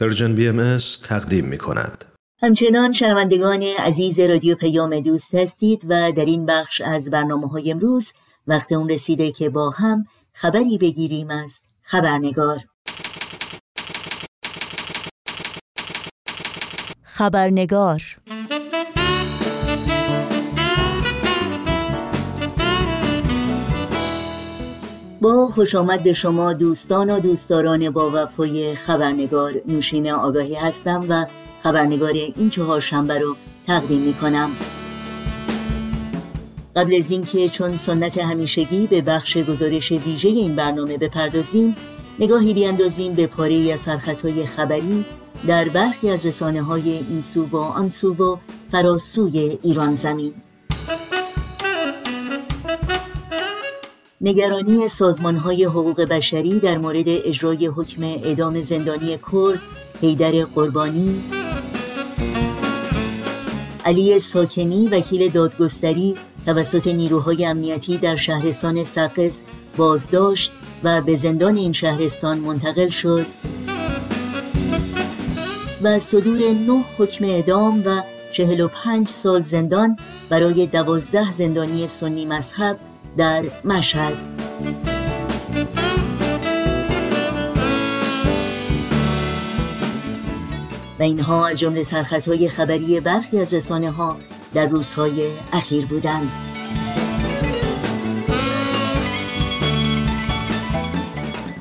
پرژن بی ام تقدیم می کند. همچنان شنوندگان عزیز رادیو پیام دوست هستید و در این بخش از برنامه های امروز وقت اون رسیده که با هم خبری بگیریم از خبرنگار خبرنگار با خوش آمد به شما دوستان و دوستداران با وفای خبرنگار نوشین آگاهی هستم و خبرنگار این چهار شنبه رو تقدیم می کنم قبل از اینکه چون سنت همیشگی به بخش گزارش ویژه این برنامه بپردازیم نگاهی بیاندازیم به پاره از سرخطهای خبری در برخی از رسانه های این سو و آن سو و فراسوی ایران زمین. نگرانی سازمان های حقوق بشری در مورد اجرای حکم اعدام زندانی کرد حیدر قربانی. علی ساکنی وکیل دادگستری توسط نیروهای امنیتی در شهرستان سقز بازداشت و به زندان این شهرستان منتقل شد. و صدور نه حکم اعدام و 45 سال زندان برای دوازده زندانی سنی مذهب در مشهد. و اینها از جمله سرخطهای خبری برخی از رسانه ها در روزهای اخیر بودند.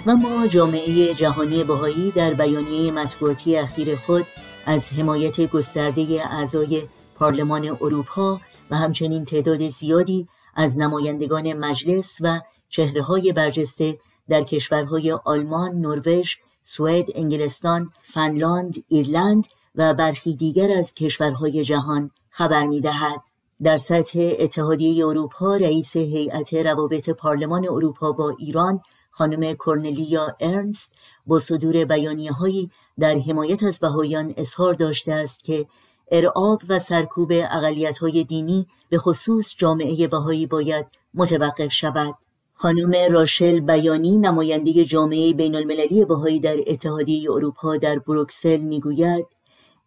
و ما جامعه جهانی بهایی در بیانیه مطبوعاتی اخیر خود از حمایت گسترده اعضای پارلمان اروپا و همچنین تعداد زیادی از نمایندگان مجلس و چهره های برجسته در کشورهای آلمان، نروژ، سوئد، انگلستان، فنلاند، ایرلند و برخی دیگر از کشورهای جهان خبر می دهد. در سطح اتحادیه اروپا رئیس هیئت روابط پارلمان اروپا با ایران خانم کورنلیا ارنست با صدور بیانیه هایی در حمایت از بهایان اظهار داشته است که ارعاب و سرکوب اقلیت های دینی به خصوص جامعه بهایی باید متوقف شود. خانم راشل بیانی نماینده جامعه بین المللی بهایی در اتحادیه اروپا در بروکسل می‌گوید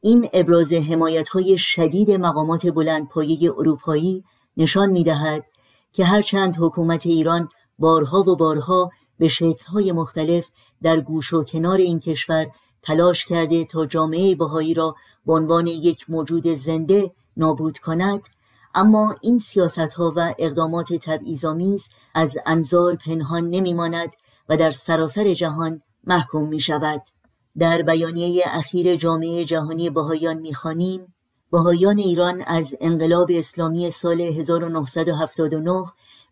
این ابراز حمایت های شدید مقامات بلند پایه اروپایی نشان می دهد که هرچند حکومت ایران بارها و بارها به شکلهای مختلف در گوش و کنار این کشور تلاش کرده تا جامعه بهایی را به عنوان یک موجود زنده نابود کند اما این سیاست ها و اقدامات تبعیض‌آمیز از انظار پنهان نمیماند و در سراسر جهان محکوم می شود در بیانیه اخیر جامعه جهانی بهایان می‌خوانیم بهایان ایران از انقلاب اسلامی سال 1979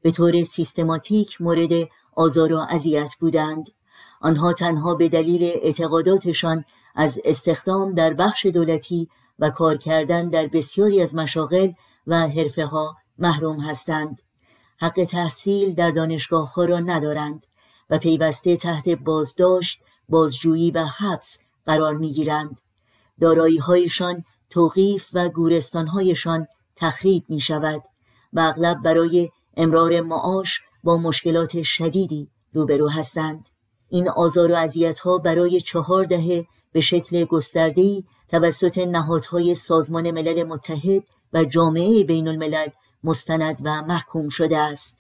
به طور سیستماتیک مورد آزار و اذیت بودند. آنها تنها به دلیل اعتقاداتشان از استخدام در بخش دولتی و کار کردن در بسیاری از مشاغل و حرفه ها محروم هستند. حق تحصیل در دانشگاه ها را ندارند و پیوسته تحت بازداشت بازجویی و حبس قرار می گیرند دارایی هایشان توقیف و گورستان هایشان تخریب می شود و اغلب برای امرار معاش با مشکلات شدیدی روبرو هستند. این آزار و ها برای چهار دهه به شکل گسترده‌ای توسط نهادهای سازمان ملل متحد و جامعه بین الملل مستند و محکوم شده است.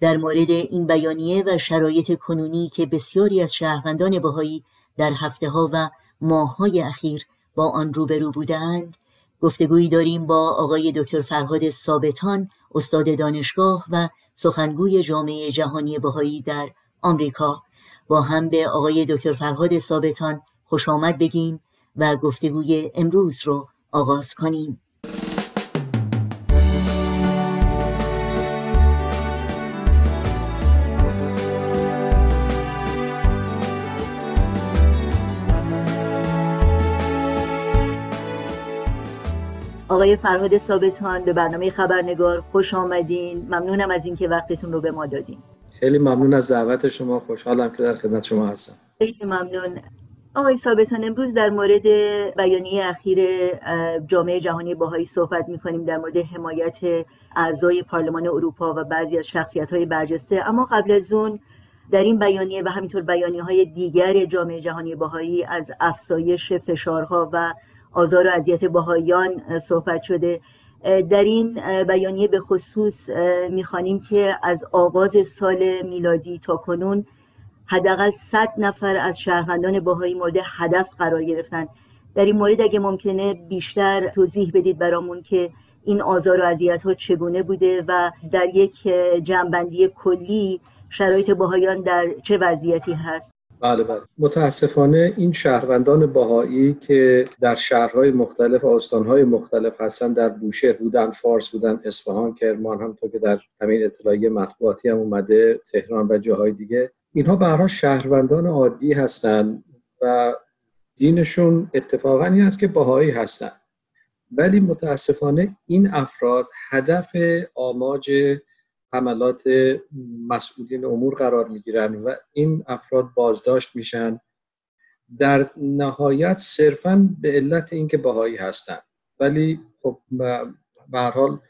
در مورد این بیانیه و شرایط کنونی که بسیاری از شهروندان بهایی در هفته ها و ماه های اخیر با آن روبرو بودند گفتگویی داریم با آقای دکتر فرهاد ثابتان استاد دانشگاه و سخنگوی جامعه جهانی بهایی در آمریکا. با هم به آقای دکتر فرهاد ثابتان خوش آمد بگیم و گفتگوی امروز رو آغاز کنیم. آقای فرهاد ثابتان به برنامه خبرنگار خوش آمدین. ممنونم از اینکه وقتتون رو به ما دادین. خیلی ممنون از دعوت شما. خوشحالم که در خدمت شما هستم. خیلی ممنون. آقای ثابتان امروز در مورد بیانیه اخیر جامعه جهانی باهایی صحبت می‌کنیم در مورد حمایت اعضای پارلمان اروپا و بعضی از شخصیت های برجسته. اما قبل از اون در این بیانیه و همینطور بیانیه های دیگر جامعه جهانی بهایی از افزایش فشارها و آزار و اذیت بهاییان صحبت شده. در این بیانیه به خصوص می‌خوانیم که از آغاز سال میلادی تا کنون حداقل 100 نفر از شهروندان باهایی مورد هدف قرار گرفتن. در این مورد اگه ممکنه بیشتر توضیح بدید برامون که این آزار و اذیت ها چگونه بوده و در یک جنبندی کلی شرایط باهایان در چه وضعیتی هست؟ بله بله. متاسفانه این شهروندان باهایی که در شهرهای مختلف و استانهای مختلف هستن در بوشهر بودن فارس بودن اصفهان کرمان هم تو که در همین اطلاعیه مطبوعاتی هم اومده تهران و جاهای دیگه اینها به شهروندان عادی هستند و دینشون اتفاقا این است که باهایی هستند ولی متاسفانه این افراد هدف آماج حملات مسئولین امور قرار می‌گیرن و این افراد بازداشت میشن. در نهایت صرفا به علت اینکه باهایی هستند ولی خب به هر حال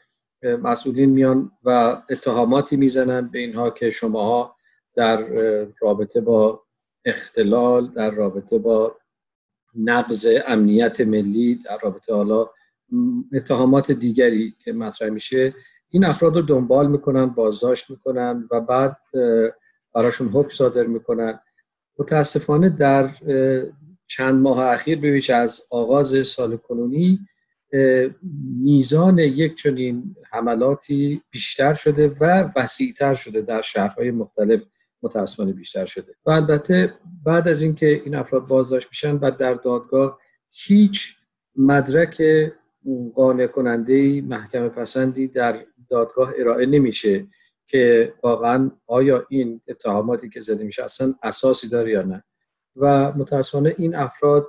مسئولین میان و اتهاماتی می‌زنن به اینها که شماها در رابطه با اختلال در رابطه با نقض امنیت ملی در رابطه حالا اتهامات دیگری که مطرح میشه. این افراد رو دنبال می‌کنن بازداشت می‌کنن و بعد براشون حکم صادر می‌کنن. متاسفانه در چند ماه اخیر ببینید از آغاز سال کنونی میزان یک چنین حملاتی بیشتر شده و وسیعتر شده در شهرهای مختلف. متاسفانه بیشتر شده. و البته بعد از اینکه این افراد بازداشت میشن و در دادگاه هیچ مدرک قانع کننده محکمه پسندی در دادگاه ارائه نمیشه که واقعا آیا این اتهاماتی که زده میشه اصلا اساسی داره یا نه. و متاسفانه این افراد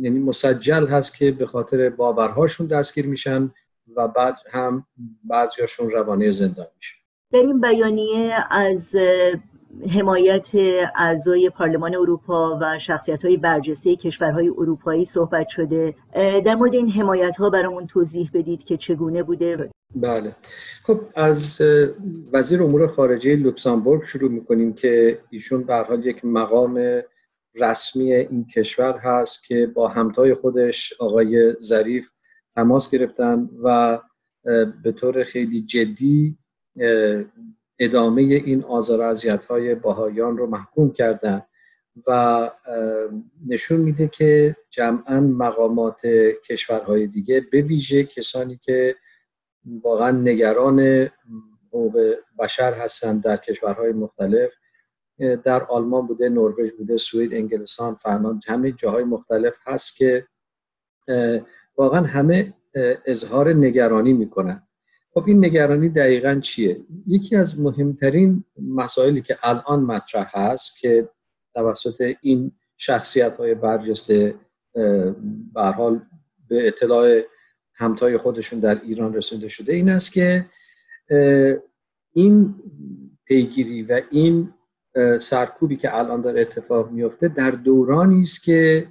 یعنی مسجل هست که به خاطر باورهاشون دستگیر میشن و بعد هم بعضیاشون روانه زندان میشه. در این بیانیه از حمایت اعضای پارلمان اروپا و شخصیت های برجسته کشورهای اروپایی صحبت شده. در مورد این حمایت ها برامون توضیح بدید که چگونه بوده. بله. خب از وزیر امور خارجه لوکسامبورگ شروع می‌کنیم که ایشون به حال یک مقام رسمی این کشور هست که با همتای خودش آقای ظریف تماس گرفتن و به طور خیلی جدی ادامه این آزار اذیت های باهایان رو محکوم کردن و نشون میده که جمعا مقامات کشورهای دیگه به ویژه کسانی که واقعا نگران حقوق بشر هستند در کشورهای مختلف در آلمان بوده نروژ بوده سوئد انگلستان فرمان همه جاهای مختلف هست که واقعا همه اظهار نگرانی می‌کنن. خب این نگرانی دقیقا چیه؟ یکی از مهمترین مسائلی که الان مطرح هست که توسط این شخصیت های برجسته به حال به اطلاع همتای خودشون در ایران رسونده شده این است که این پیگیری و این سرکوبی که الان داره اتفاق میفته در دورانی است که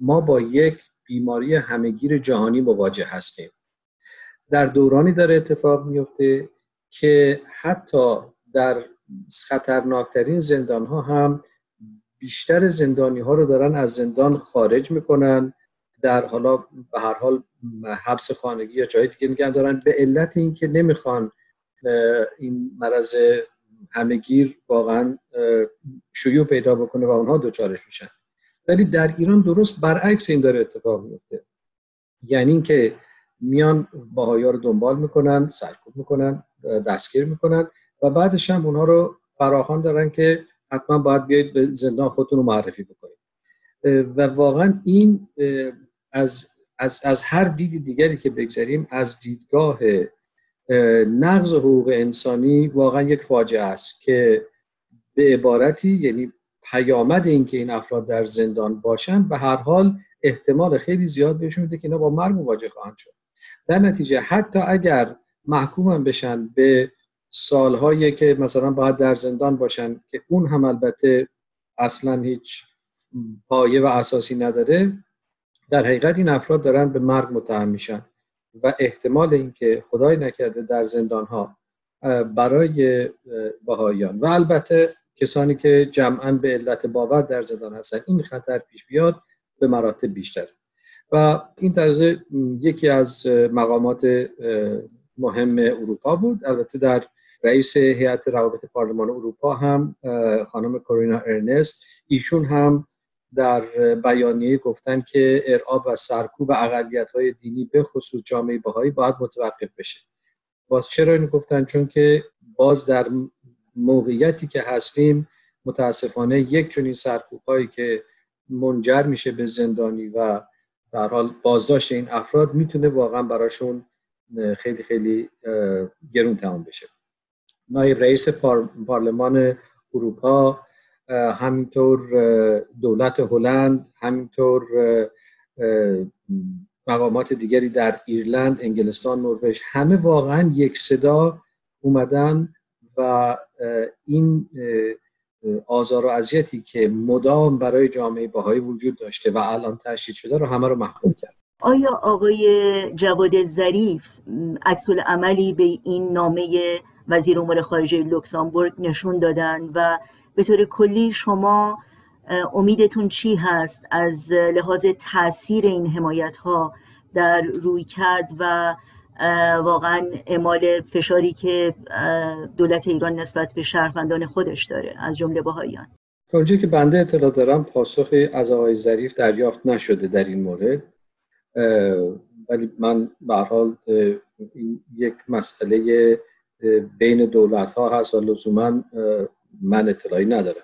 ما با یک بیماری همهگیر جهانی مواجه هستیم. در دورانی داره اتفاق میفته که حتی در خطرناکترین زندان ها هم بیشتر زندانی ها رو دارن از زندان خارج می‌کنن. در حالا به هر حال حبس خانگی یا جای دیگه نگه دارن. به علت اینکه نمی‌خوان این مرض همگیر واقعا شیوع پیدا بکنه و اونها دچارش میشن. ولی در ایران درست برعکس این داره اتفاق میفته یعنی اینکه میان باهایا رو دنبال می‌کنن سرکوب می‌کنن دستگیر می‌کنن و بعدش هم اونها رو فراخوان دارن که حتما باید بیاید به زندان خودتون رو معرفی بکنید. و واقعا این از, از, از هر دید دیگری که بگذاریم از دیدگاه نقض حقوق انسانی واقعا یک فاجعه است که به عبارتی یعنی پیامد این که این افراد در زندان باشند به هر حال احتمال خیلی زیاد بهشون میده که اینا با مرگ مواجه خواهند شد. در نتیجه حتی اگر محکوم بشن به سالهایی که مثلا باید در زندان باشن که اون هم البته اصلا هیچ پایه و اساسی نداره در حقیقت این افراد دارن به مرگ متهم میشن و احتمال اینکه خدای نکرده در زندان ها برای بهاییان. و البته کسانی که جمعا به علت باور در زندان هستن این خطر پیش بیاد به مراتب بیشتر. و این طرز یکی از مقامات مهم اروپا بود. البته در رئیس هیئت روابط پارلمان اروپا هم خانم کورینا ارنست. ایشون هم در بیانیه گفتن که ارعاب و سرکوب اقلیت های دینی به خصوص جامعه بهایی باید متوقف بشه. باز چرا اینو گفتن؟ چون که باز در موقعیتی که هستیم متاسفانه یک چنین سرکوب هایی که منجر میشه به زندانی و در حال بازداشت این افراد می‌تونه واقعا براشون خیلی خیلی گرون تمام بشه. نایب رئیس پارلمان اروپا همینطور دولت هلند همینطور مقامات دیگری در ایرلند انگلستان نروژ همه واقعا یک صدا اومدن و این آزار و اذیتی که مدام برای جامعه باهایی وجود داشته و الان تشدید شده رو همه رو محکوم کرد. آیا آقای جواد ظریف عکس عملی به این نامه وزیر امور خارجه لوکزامبورگ نشون دادن و به طور کلی شما امیدتون چی هست از لحاظ تاثیر این حمایت ها در روی کرد و واقعا اعمال فشاری که دولت ایران نسبت به شهروندان خودش داره از جمله بهاییان. تا که بنده اطلاع دارم پاسخی از آقای ظریف دریافت نشده در این مورد. ولی من به حال این یک مسئله بین دولت ها هست و لزوما من اطلاعی ندارم.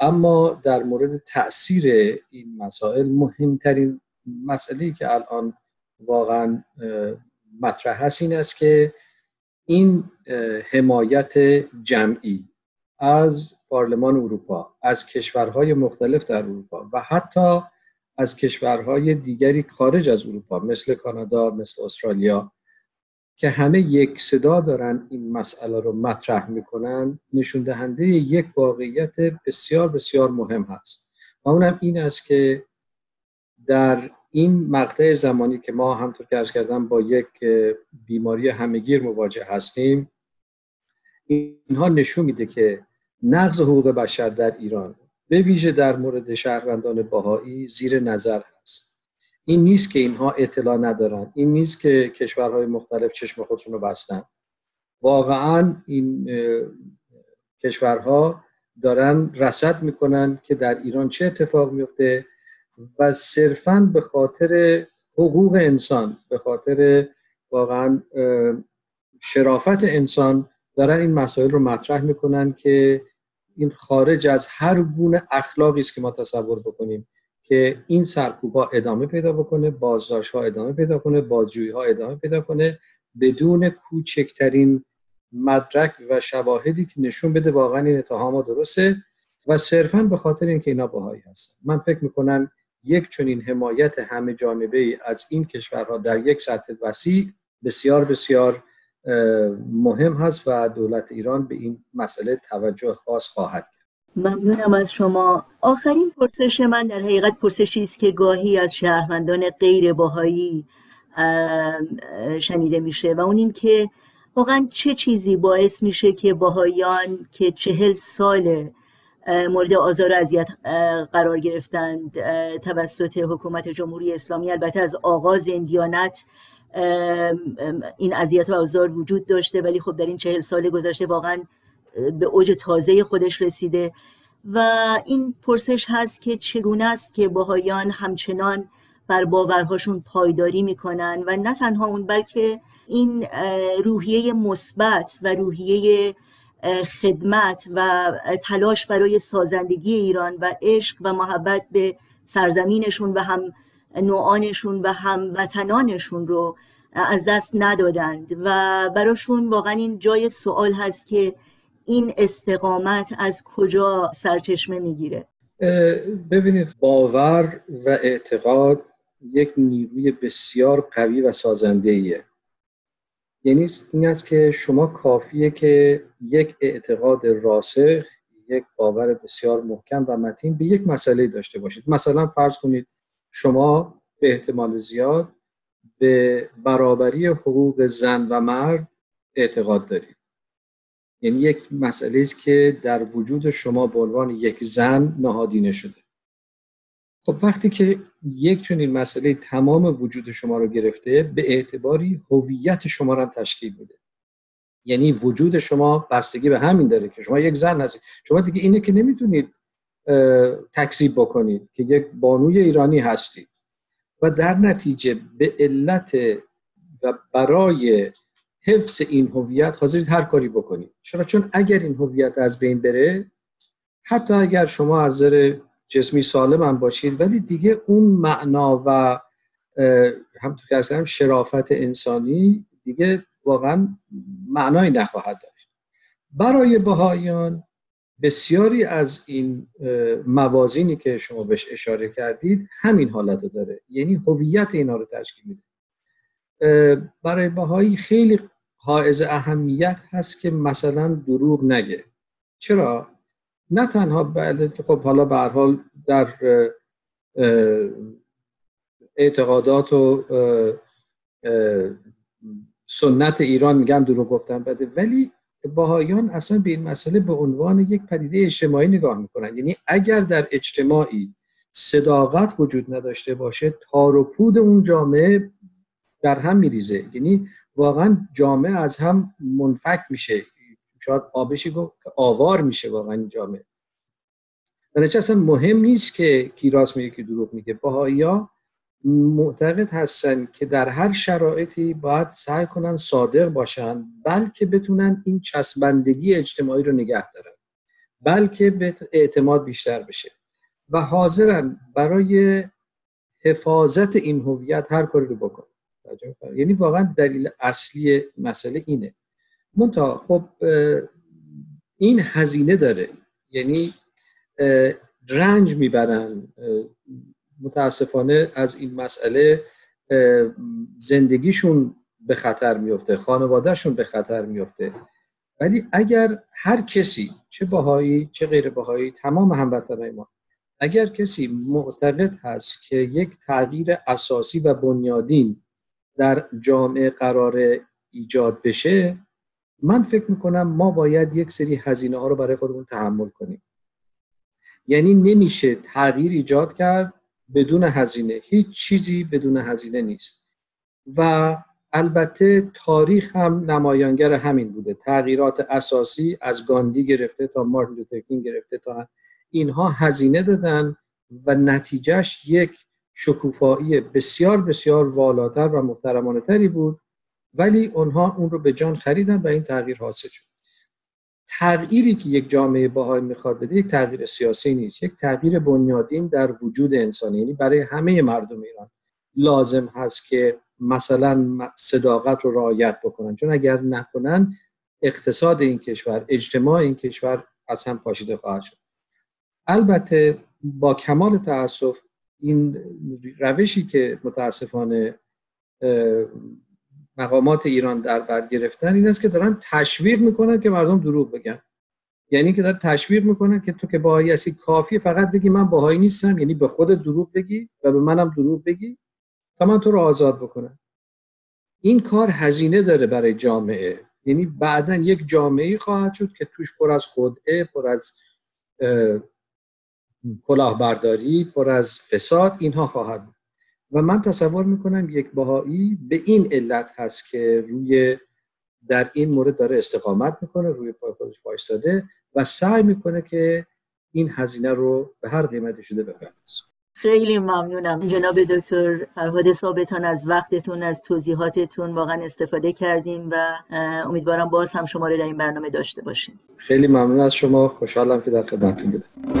اما در مورد تاثیر این مسائل مهمترین مسئله که الان واقعا مطرح هست. این است که این حمایت جمعی از پارلمان اروپا از کشورهای مختلف در اروپا و حتی از کشورهای دیگری خارج از اروپا مثل کانادا مثل استرالیا که همه یک صدا دارن این مسئله رو مطرح می‌کنن نشون دهنده یک واقعیت بسیار بسیار مهم هست. و اونم این است که در این مقطع زمانی که ما همطور که ارز کردم با یک بیماری همگیر مواجه هستیم اینها نشون میده که نقض حقوق بشر در ایران به ویژه در مورد شهروندان باهایی زیر نظر هست. این نیست که اینها اطلاع ندارن این نیست که کشورهای مختلف چشم خودشون رو بستن. واقعا این کشورها دارن رسد می‌کنن که در ایران چه اتفاق میفته و صرفا به خاطر حقوق انسان به خاطر واقعا شرافت انسان دارن این مسائل رو مطرح می‌کنن که این خارج از هر گونه اخلاقی است که ما تصور بکنیم که این سرکوب ها ادامه پیدا بکنه بازداشت ها ادامه پیدا کنه بازجویی ها ادامه پیدا کنه بدون کوچکترین مدرک و شواهدی که نشون بده واقعا این اتهام درسته و صرفا به خاطر اینکه اینا باهایی هستن. من فکر می‌کنم یک چنین حمایت همه جانبه از این کشورها در یک سطح وسیع بسیار بسیار مهم هست و دولت ایران به این مسئله توجه خاص خواهد کرد. ممنونم از شما. آخرین پرسش من در حقیقت پرسشی است که گاهی از شهروندان غیر باهایی شنیده میشه و اون این که واقعا چه چیزی باعث میشه که باهایان که چهل سال مورد آزار و اذیت قرار گرفتند. توسط حکومت جمهوری اسلامی. البته از آغاز این دیانت این اذیت و آزار وجود داشته ولی خب در این چهل سال گذشته واقعا به اوج تازه خودش رسیده. و این پرسش هست که چگونه است که باهایان همچنان بر باورهاشون پایداری می‌کنن؟ و نه تنها اون بلکه این روحیه مثبت و روحیه خدمت و تلاش برای سازندگی ایران و عشق و محبت به سرزمینشون و هم نوعانشون و هم وطنانشون رو از دست ندادند. و براشون واقعا این جای سوال هست که این استقامت از کجا سرچشمه می‌گیره؟ ببینید باور و اعتقاد یک نیروی بسیار قوی و سازنده ایه یعنی این است که شما کافیه که یک اعتقاد راسخ یک باور بسیار محکم و متین به یک مسئله داشته باشید. مثلا فرض کنید شما به احتمال زیاد به برابری حقوق زن و مرد اعتقاد دارید. یعنی یک مسئله است که در وجود شما به عنوان یک زن نهادینه شده. خب وقتی که یک چنین مسئله تمام وجود شما رو گرفته به اعتباری هویت شما رو تشکیل میده. یعنی وجود شما بستگی به همین داره که شما یک زن هستید. شما دیگه اینه که نمی‌تونید تکذیب بکنید که یک بانوی ایرانی هستید. و در نتیجه به علت و برای حفظ این هویت حاضرید هر کاری بکنید. چرا؟ چون اگر این هویت از بین بره حتی اگر شما از نظر جسمی سالم هم باشید. ولی دیگه اون معنا و همطور که شرافت انسانی دیگه واقعا معنایی نخواهد داشت. برای بهاییان بسیاری از این موازینی که شما بهش اشاره کردید همین حالت رو داره. یعنی هویت اینا رو تشکیل میده. برای بهایی خیلی حائز اهمیت هست که مثلا دروغ نگه. چرا؟ نه تنها بله که خب حالا به حال در اعتقادات و سنت ایران میگن دروغ گفتن بده ولی باهایان اصلا به این مسئله به عنوان یک پدیده اجتماعی نگاه می‌کنن. یعنی اگر در اجتماعی صداقت وجود نداشته باشه تار و پود اون جامعه در هم میریزه. یعنی واقعا جامعه از هم منفک میشه. شاید آبشی آوار میشه واقعا جامعه. در اصلا مهم نیست که کی راست میگه که دروغ میگه. باهایی ها معتقد هستن که در هر شرایطی باید سعی کنن صادق باشن بلکه بتونن این چسبندگی اجتماعی رو نگه دارن. بلکه به اعتماد بیشتر بشه. و حاضرن برای حفاظت این هویت هر کاری رو بکنن. یعنی واقعا دلیل اصلی مسئله اینه. منتها خب این هزینه داره. یعنی رنج می‌برن. متاسفانه از این مسئله زندگیشون به خطر میفته خانوادهشون به خطر میفته ولی اگر هر کسی چه باهایی چه غیر باهایی تمام هموطنهای ما اگر کسی معتقد هست که یک تغییر اساسی و بنیادین در جامعه قرار ایجاد بشه من فکر می‌کنم ما باید یک سری هزینه ها رو برای خودمون تحمل کنیم. یعنی نمیشه تغییر ایجاد کرد بدون هزینه. هیچ چیزی بدون هزینه نیست. و البته تاریخ هم نمایانگر همین بوده. تغییرات اساسی از گاندی گرفته تا مارتین لوتر گرفته تا اینها هزینه دادن و نتیجهش یک شکوفایی بسیار بسیار والاتر و محترمانه تری بود ولی اونها اون رو به جان خریدن و این تغییر حاصل شد. تغییری که یک جامعه باهای می‌خواد بده یک تغییر سیاسی نیست. یک تغییر بنیادین در وجود انسانی. یعنی برای همه مردم ایران لازم هست که مثلا صداقت رو رعایت بکنن. چون اگر نکنن اقتصاد این کشور اجتماع این کشور از هم پاشیده خواهد شد. البته با کمال تاسف این روشی که متاسفانه مقامات ایران در بر گرفتن این است که دارن تشویق می‌کنن که مردم دروغ بگن. یعنی که دارن تشویق می‌کنن که تو که باهایی هستی کافی فقط بگی من باهایی نیستم یعنی به خود دروغ بگی و به منم دروغ بگی تا من تو رو آزاد بکنم. این کار هزینه داره برای جامعه. یعنی بعدا یک جامعه خواهد شد که توش پر از خودعه پر از کلاهبرداری پر از فساد اینها خواهد بود. و من تصور می‌کنم یک باهایی به این علت هست که روی در این مورد داره استقامت می‌کنه روی پای خودش وایستاده و سعی می‌کنه که این هزینه رو به هر قیمتی شده بپردازه. خیلی ممنونم. جناب دکتر فرهاد ثابتان از وقتتون از توضیحاتتون واقعا استفاده کردیم و امیدوارم باز هم شما رو در این برنامه داشته باشیم. خیلی ممنون از شما. خوشحالم که در خدمتتون بودم.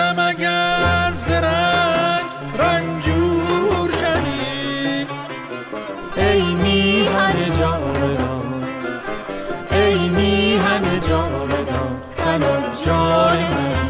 شم اگر زرنگ رنجور شمی ای میهن جاودان ای میهن جاودان تنم جان منی